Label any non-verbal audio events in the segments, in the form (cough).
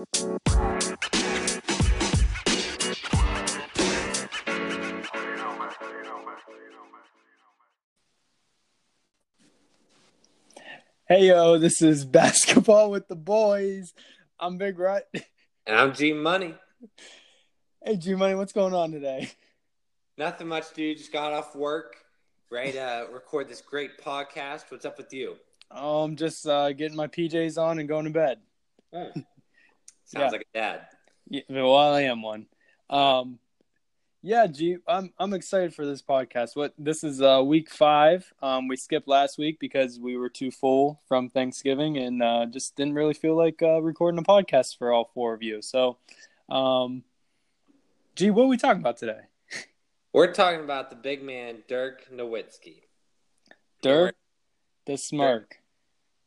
Hey yo, this is (laughs) basketball with the boys. I'm Big Rut. And I'm G Money. Hey G Money, what's going on today? Nothing much, dude. Just got off work, ready to record this great podcast. What's up with you? Oh, I'm just uh, getting my PJs on and going to bed. (laughs) Sounds Yeah. like a dad. Yeah, well, I am one. Um, yeah, G, I'm I'm excited for this podcast. What this is uh, week five. Um, we skipped last week because we were too full from Thanksgiving and uh, just didn't really feel like uh, recording a podcast for all four of you. So, um, G, what are we talking about today? We're talking about the big man, Dirk Nowitzki. Dirk, the smirk.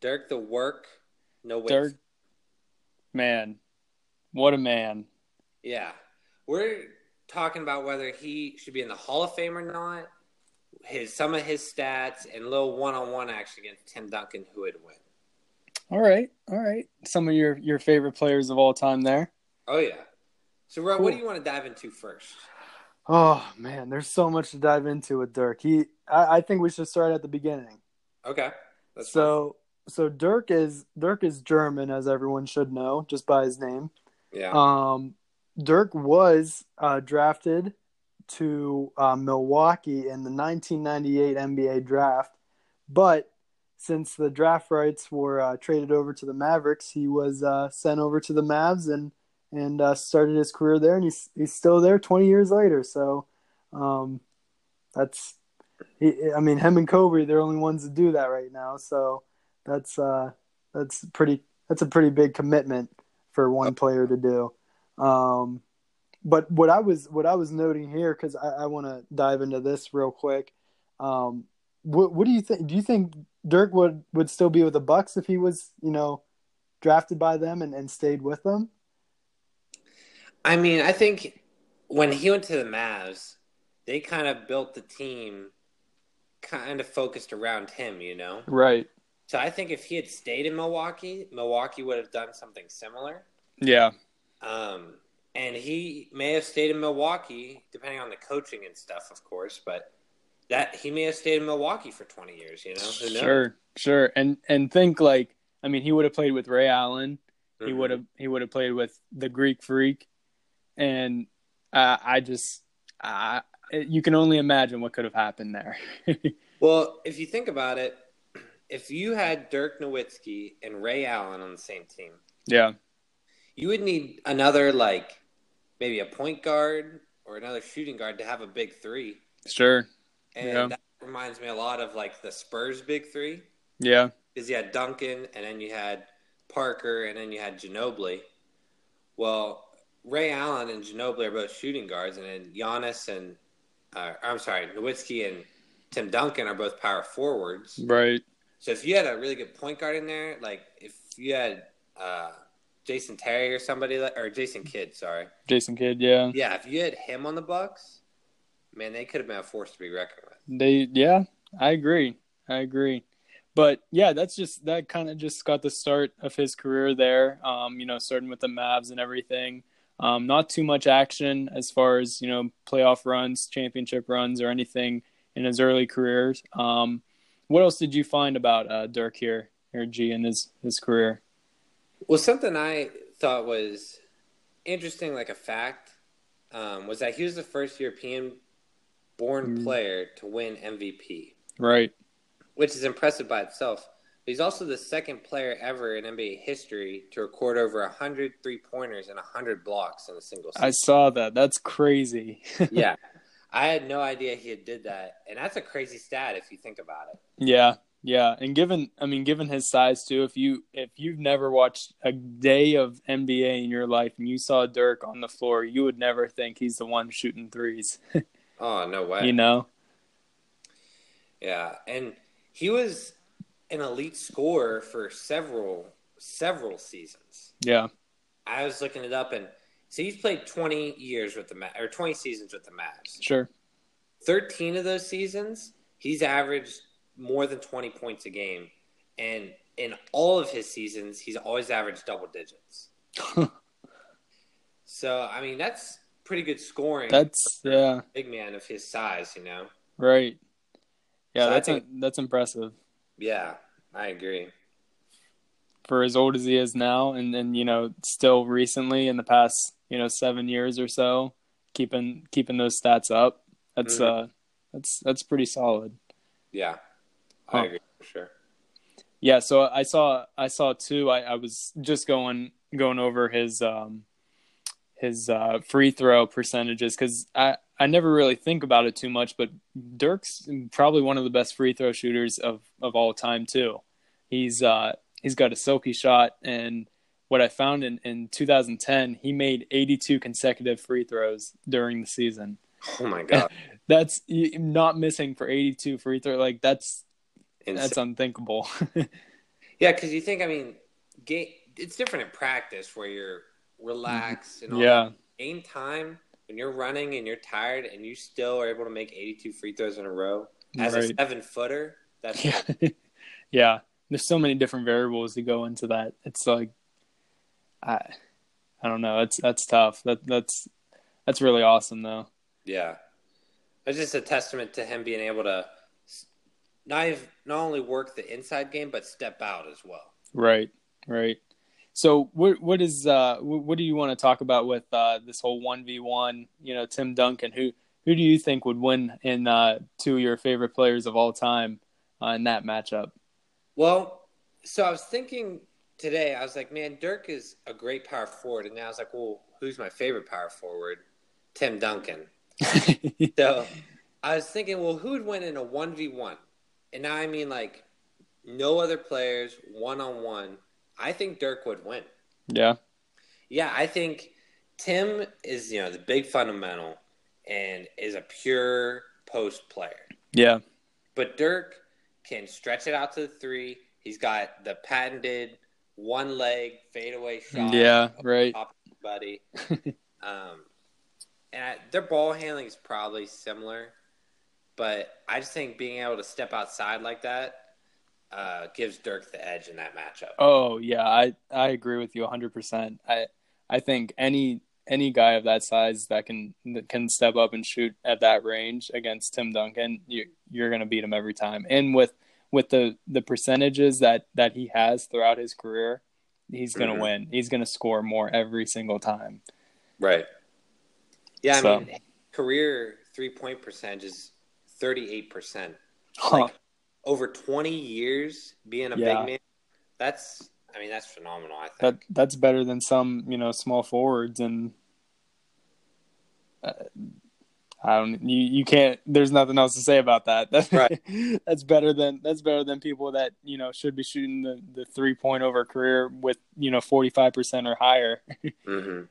Dirk the work Nowitzki. Dirk, man, what a man. Yeah. We're talking about whether he should be in the Hall of Fame or not. His some of his stats and a little one on one action against Tim Duncan, who would win. All right, all right. Some of your your favorite players of all time there. Oh yeah. So Ro, Cool. what do you want to dive into first? Oh man, there's so much to dive into with Dirk. He, I, I think we should start at the beginning. Okay. That's so, so Dirk is Dirk is German, as everyone should know just by his name. Yeah. Um, Dirk was uh, drafted to uh, Milwaukee in the 1998 NBA draft, but since the draft rights were uh, traded over to the Mavericks, he was uh, sent over to the Mavs and and uh, started his career there, and he's he's still there 20 years later. So um, that's, he, I mean, him and Kobe, they're the only ones to do that right now. So that's uh, that's pretty that's a pretty big commitment for one player to do. Um, but what I was what I was noting here because I, I want to dive into this real quick. Um, what what do you think? Do you think Dirk would would still be with the Bucks if he was you know drafted by them and, and stayed with them? I mean, I think when he went to the Mavs, they kind of built the team kind of focused around him, you know? Right. So I think if he had stayed in Milwaukee, Milwaukee would have done something similar. Yeah. Um, and he may have stayed in Milwaukee, depending on the coaching and stuff, of course, but that he may have stayed in Milwaukee for 20 years, you know? Who knows? Sure. Sure. And and think like I mean he would have played with Ray Allen. He Mhm. would have he would have played with the Greek Freak, and uh, I just I, you can only imagine what could have happened there. (laughs) Well, if you think about it, if you had Dirk Nowitzki and Ray Allen on the same team, yeah. you would need another like maybe a point guard or another shooting guard to have a big three. Sure. And Yeah. that reminds me a lot of like the Spurs big three. Yeah. Because you had Duncan and then you had Parker and then you had Ginobili. Well, Ray Allen and Ginobili are both shooting guards, and then Giannis and uh, I'm sorry, Nowitzki and Tim Duncan are both power forwards. Right. So if you had a really good point guard in there, like if you had uh, Jason Terry or somebody like, or Jason Kidd, sorry, Jason Kidd. Yeah. yeah, if you had him on the Bucks, man, they could have been a force to be reckoned with. They. Yeah. I agree. I agree. But yeah, that's just that kind of just got the start of his career there. Um, you know, starting with the Mavs and everything. Um, not too much action as far as you know playoff runs, championship runs, or anything in his early careers. Um, what else did you find about uh, Dirk here, or G, in his his career? Well, something I thought was interesting, like a fact, um, was that he was the first European-born Mm. player to win MVP, Right. which is impressive by itself. But he's also the second player ever in NBA history to record over 100 three-pointers and 100 blocks in a single season. I saw that. That's crazy. (laughs) yeah. I had no idea he had did that, and that's a crazy stat if you think about it. Yeah, yeah, and given I mean given his size too, if you if you've never watched a day of NBA in your life and you saw Dirk on the floor, you would never think he's the one shooting threes. (laughs) Oh no way! you know? Yeah, and he was an elite scorer for several several seasons. Yeah. I was looking it up, and so he's played twenty years with the Ma- or twenty seasons with the Mavs. Sure. Thirteen of those seasons, he's averaged more than twenty points a game, and in all of his seasons, he's always averaged double digits. (laughs) so I mean, that's pretty good scoring. That's yeah, big man of his size, you know. right. Yeah, So that's think- that's impressive Yeah, I agree. for as old as he is now, and and you know still recently in the past you know seven years or so, keeping keeping those stats up. That's Mhm. uh, that's that's pretty solid. Yeah. I agree for sure. Yeah, so I saw I saw too. I, I was just going going over his um his uh, free throw percentages because I I never really think about it too much, but Dirk's probably one of the best free throw shooters of of all time too. He's uh he's got a silky shot, and what I found in in 2010, he made 82 consecutive free throws during the season. Oh my god, (laughs) That's not missing for 82 free throw. Like that's Insane. that's unthinkable. (laughs) yeah, because you think I mean, game. It's different in practice where you're relaxed and all yeah. that. game time when you're running and you're tired and you still are able to make 82 free throws in a row as a seven footer. That's (laughs) yeah yeah there's so many different variables that go into that it's like i i don't know. That's that's tough. That that's that's really awesome though. Yeah, it's just a testament to him being able to not not only work the inside game but step out as well. right right. So what what is uh what, do you want to talk about with uh this whole 1v1 you know tim duncan? Who who do you think would win in uh two of your favorite players of all time uh, in that matchup? Well, so I was thinking today, I was like, man, Dirk is a great power forward, and now I was like, well, who's my favorite power forward? Tim Duncan. (laughs) So I was thinking, well, who would win in a one v one? And now I mean like no other players one on one. I think Dirk would win. yeah Yeah, I think Tim is you know the big fundamental and is a pure post player, yeah but Dirk can stretch it out to the three. He's got the patented one leg fadeaway shot. yeah right of (laughs) um, and I, their ball handling is probably similar, but I just think being able to step outside like that uh, gives Dirk the edge in that matchup. Oh yeah, I I agree with you 100%. I I think any any guy of that size that can that can step up and shoot at that range against Tim Duncan, you you're going to beat him every time. And with with the the percentages that that he has throughout his career, he's going to Mhm. win. He's going to score more every single time. Right. Yeah, I So- mean, career three point percentage is 38%. Like, over 20 years being a Yeah. big man, that's, I mean, that's phenomenal, I think. that that's better than some, you know, small forwards and uh, I don't you, you can't there's nothing else to say about that. (laughs) That's Right. that's better than that's better than people that, you know, should be shooting the, the three point over career with, you know, 45% or higher. (laughs) hmm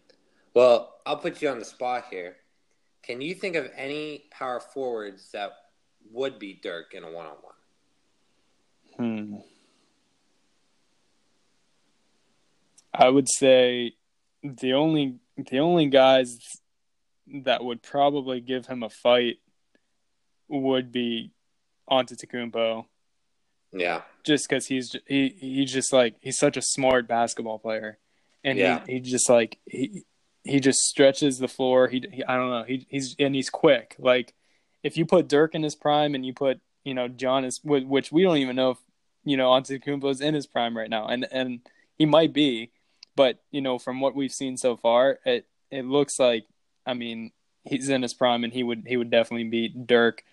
Well, I'll put you on the spot here. Can you think of any power forwards that would be Dirk in a one on one? Hmm. I would say the only the only guys that would probably give him a fight would be Antetokounmpo, Yeah. just because he's he he's just like he's such a smart basketball player, and Yeah. he, he just like he he just stretches the floor. He, he I don't know he he's and he's quick. Like if you put Dirk in his prime and you put you know Giannis which we don't even know if you know Antetokounmpo is in his prime right now, and and he might be, but you know from what we've seen so far, it it looks like I mean he's in his prime and he would he would definitely beat Dirk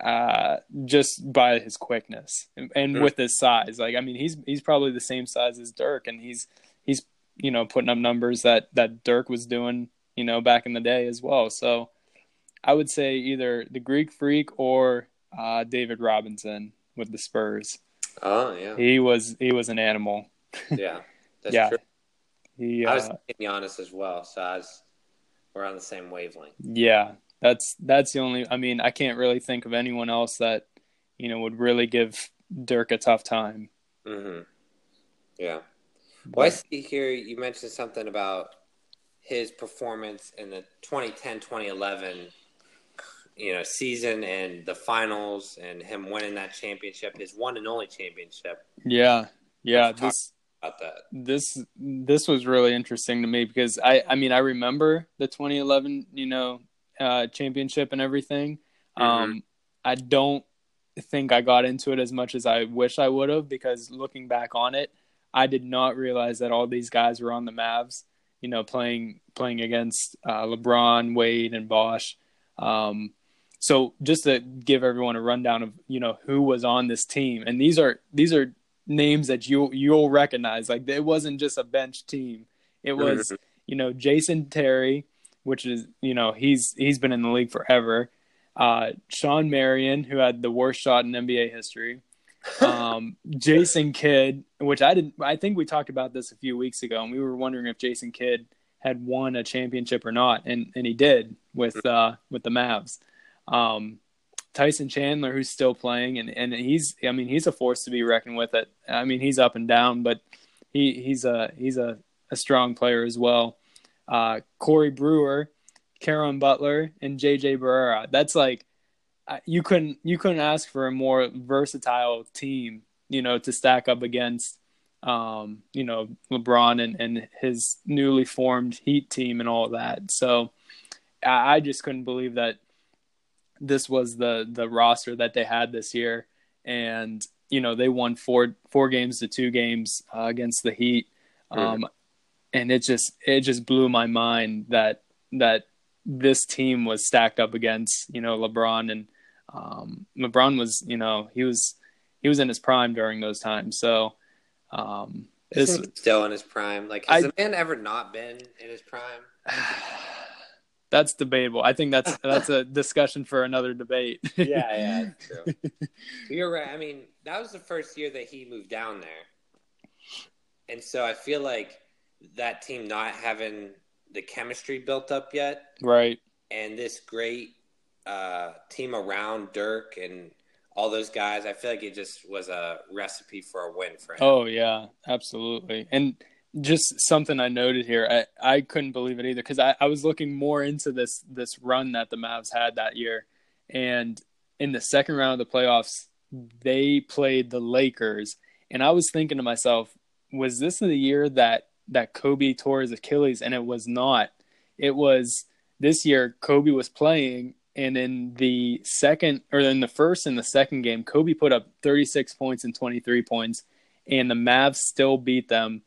uh just by his quickness and, and Mhm. with his size like i mean he's he's probably the same size as dirk and he's he's you know putting up numbers that that dirk was doing you know back in the day as well so i would say either the greek freak or uh david robinson with the spurs Oh, yeah. he was he was an animal Yeah. That's (laughs) Yeah. true. he I was uh, Giannis as well, so I was, we're on the same wavelength. Yeah, that's that's the only. I mean, I can't really think of anyone else that you know would really give Dirk a tough time. Mm-hmm. Yeah. Well, I see here you mentioned something about his performance in the 2010-2011 you know season and the finals and him winning that championship, his one and only championship. Yeah, yeah. This about that. This this was really interesting to me because I I mean I remember the 2011 you know uh, championship and everything. Mm-hmm. Um, I don't think I got into it as much as I wish I would have because looking back on it, I did not realize that all these guys were on the Mavs. You know, playing playing against uh, LeBron, Wade, and Bosh. Um, so just to give everyone a rundown of you know who was on this team, and these are these are names that you you'll recognize. Like it wasn't just a bench team. It was you know Jason Terry, which is you know he's he's been in the league forever. Uh, Shawn Marion, who had the worst shot in NBA history. (laughs) Um, Jason Kidd, which I didn't. I think we talked about this a few weeks ago, and we were wondering if Jason Kidd had won a championship or not, and and he did with uh, with the Mavs. Um, Tyson Chandler, who's still playing, and, and he's I mean he's a force to be reckoned with. It I mean he's up and down, but he he's a he's a, a strong player as well. Uh, Corey Brewer, Caron Butler, and JJ Barea. That's like you couldn't you couldn't ask for a more versatile team, you know, to stack up against um, you know, LeBron and, and his newly formed Heat team and all that. So I just couldn't believe that this was the the roster that they had this year, and you know they won four four games to two games uh, against the Heat, um, and it just it just blew my mind that that this team was stacked up against you know LeBron and um, LeBron was you know he was he was in his prime during those times, so. Um, this, still in his prime. Like, has I, the man ever not been in his prime? (sighs) (sighs) (sighs) that's debatable. I think that's that's a (laughs) discussion for another debate. (laughs) yeah, yeah, true. (laughs) You're right. I mean, that was the first year that he moved down there, and so I feel like that team not having the chemistry built up yet, right? And this great uh, team around Dirk and all those guys, I feel like it just was a recipe for a win for him. Oh yeah, absolutely, and just something I noted here. I, I couldn't believe it either because I, I was looking more into this this run that the Mavs had that year, and in the second round of the playoffs, they played the Lakers, and I was thinking to myself, was this the year that that Kobe tore his Achilles? And it was not. It was this year. Kobe was playing, and in the second or in the first and the second game, Kobe put up 36 points and 23 points, and the Mavs still beat them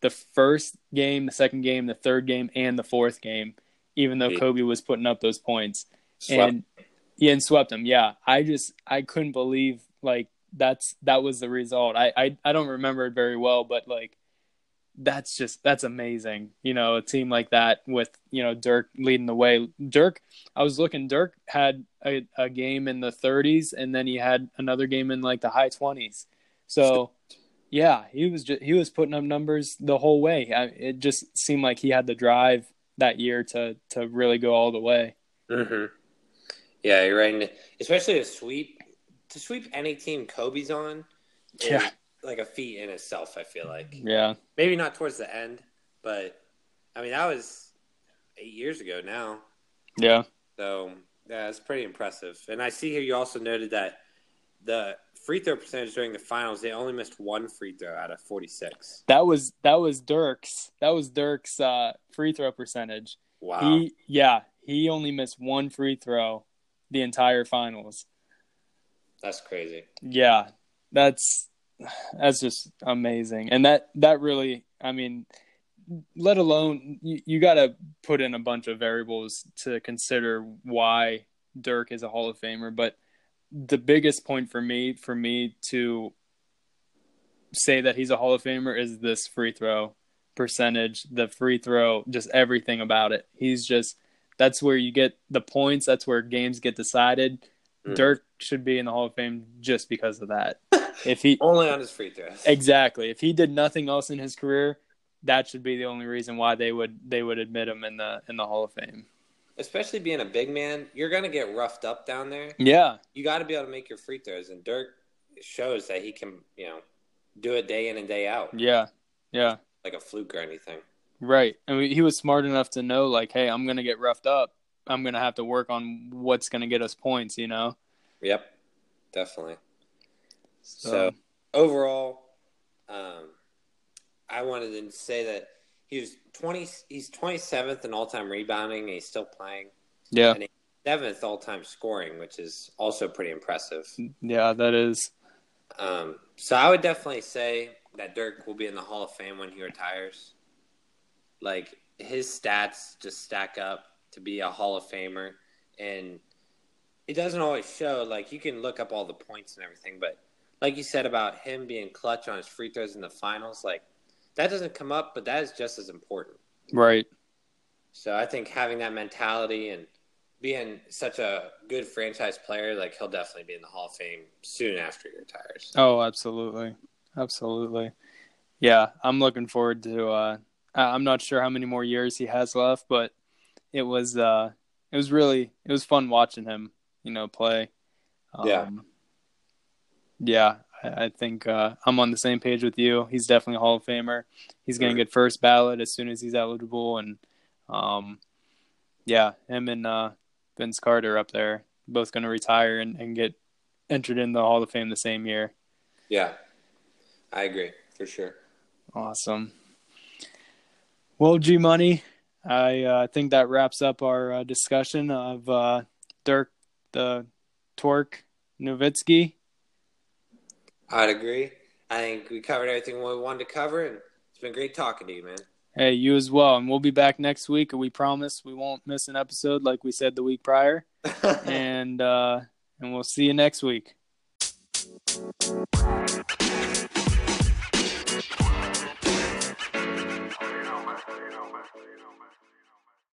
the first game, the second game, the third game, and the fourth game, even though Kobe was putting up those points. Swept. And yeah, and swept them. Yeah. I just I couldn't believe like that's that was the result. I, I I don't remember it very well, but like that's just that's amazing. You know, a team like that with, you know, Dirk leading the way. Dirk I was looking, Dirk had a, a game in the thirties and then he had another game in like the high twenties. So yeah, he was just he was putting up numbers the whole way. I, it just seemed like he had the drive that year to to really go all the way. Mm-hmm. Yeah, you're right. And especially to sweep to sweep any team Kobe's on. Yeah, like a feat in itself. I feel like. Yeah. Maybe not towards the end, but I mean that was eight years ago now. Yeah. So yeah, it's pretty impressive. And I see here you also noted that the free throw percentage during the finals, they only missed one free throw out of 46. That was that was Dirk's. That was Dirk's uh, free throw percentage. Wow. He yeah, he only missed one free throw the entire finals. That's crazy. Yeah. That's that's just amazing. And that that really, I mean, let alone you, you got to put in a bunch of variables to consider why Dirk is a Hall of Famer, but the biggest point for me for me to say that he's a Hall of Famer is this free throw percentage, the free throw, just everything about it. He's just that's where you get the points, that's where games get decided. Mm. Dirk should be in the Hall of Fame just because of that. (laughs) If he only on his free throws. Exactly. If he did nothing else in his career, that should be the only reason why they would they would admit him in the in the Hall of Fame especially being a big man, you're gonna get roughed up down there. Yeah, you got to be able to make your free throws, and Dirk shows that he can, you know, do it day in and day out. Yeah, yeah, like a fluke or anything. Right, and he was smart enough to know, like, hey, I'm gonna get roughed up. I'm gonna have to work on what's gonna get us points. You know. Yep, definitely. So, so overall, um, I wanted to say that he was twenty. He's twenty seventh in all time rebounding. And he's still playing. Yeah, and seventh all time scoring, which is also pretty impressive. Yeah, that is. Um, so I would definitely say that Dirk will be in the Hall of Fame when he retires. Like his stats just stack up to be a Hall of Famer, and it doesn't always show. Like you can look up all the points and everything, but like you said about him being clutch on his free throws in the finals, like that doesn't come up, but that is just as important. Right. So I think having that mentality and being such a good franchise player, like he'll definitely be in the Hall of Fame soon after he retires. Oh, absolutely, absolutely. Yeah, I'm looking forward to. Uh, I'm not sure how many more years he has left, but it was uh, it was really it was fun watching him, you know, play. Um, yeah. Yeah, I think uh, I'm on the same page with you. He's definitely a Hall of Famer. He's going to get first ballot as soon as he's eligible, and um, yeah, him and uh, Vince Carter up there, both going to retire and, and get entered in the Hall of Fame the same year. Yeah, I agree for sure. Awesome. Well, G Money, I uh, think that wraps up our uh, discussion of uh, Dirk the Twerk Nowitzki. I'd agree. I think we covered everything we wanted to cover, and it's been great talking to you, man. Hey, you as well. And we'll be back next week. We promise we won't miss an episode like we said the week prior. (laughs) and uh, and we'll see you next week.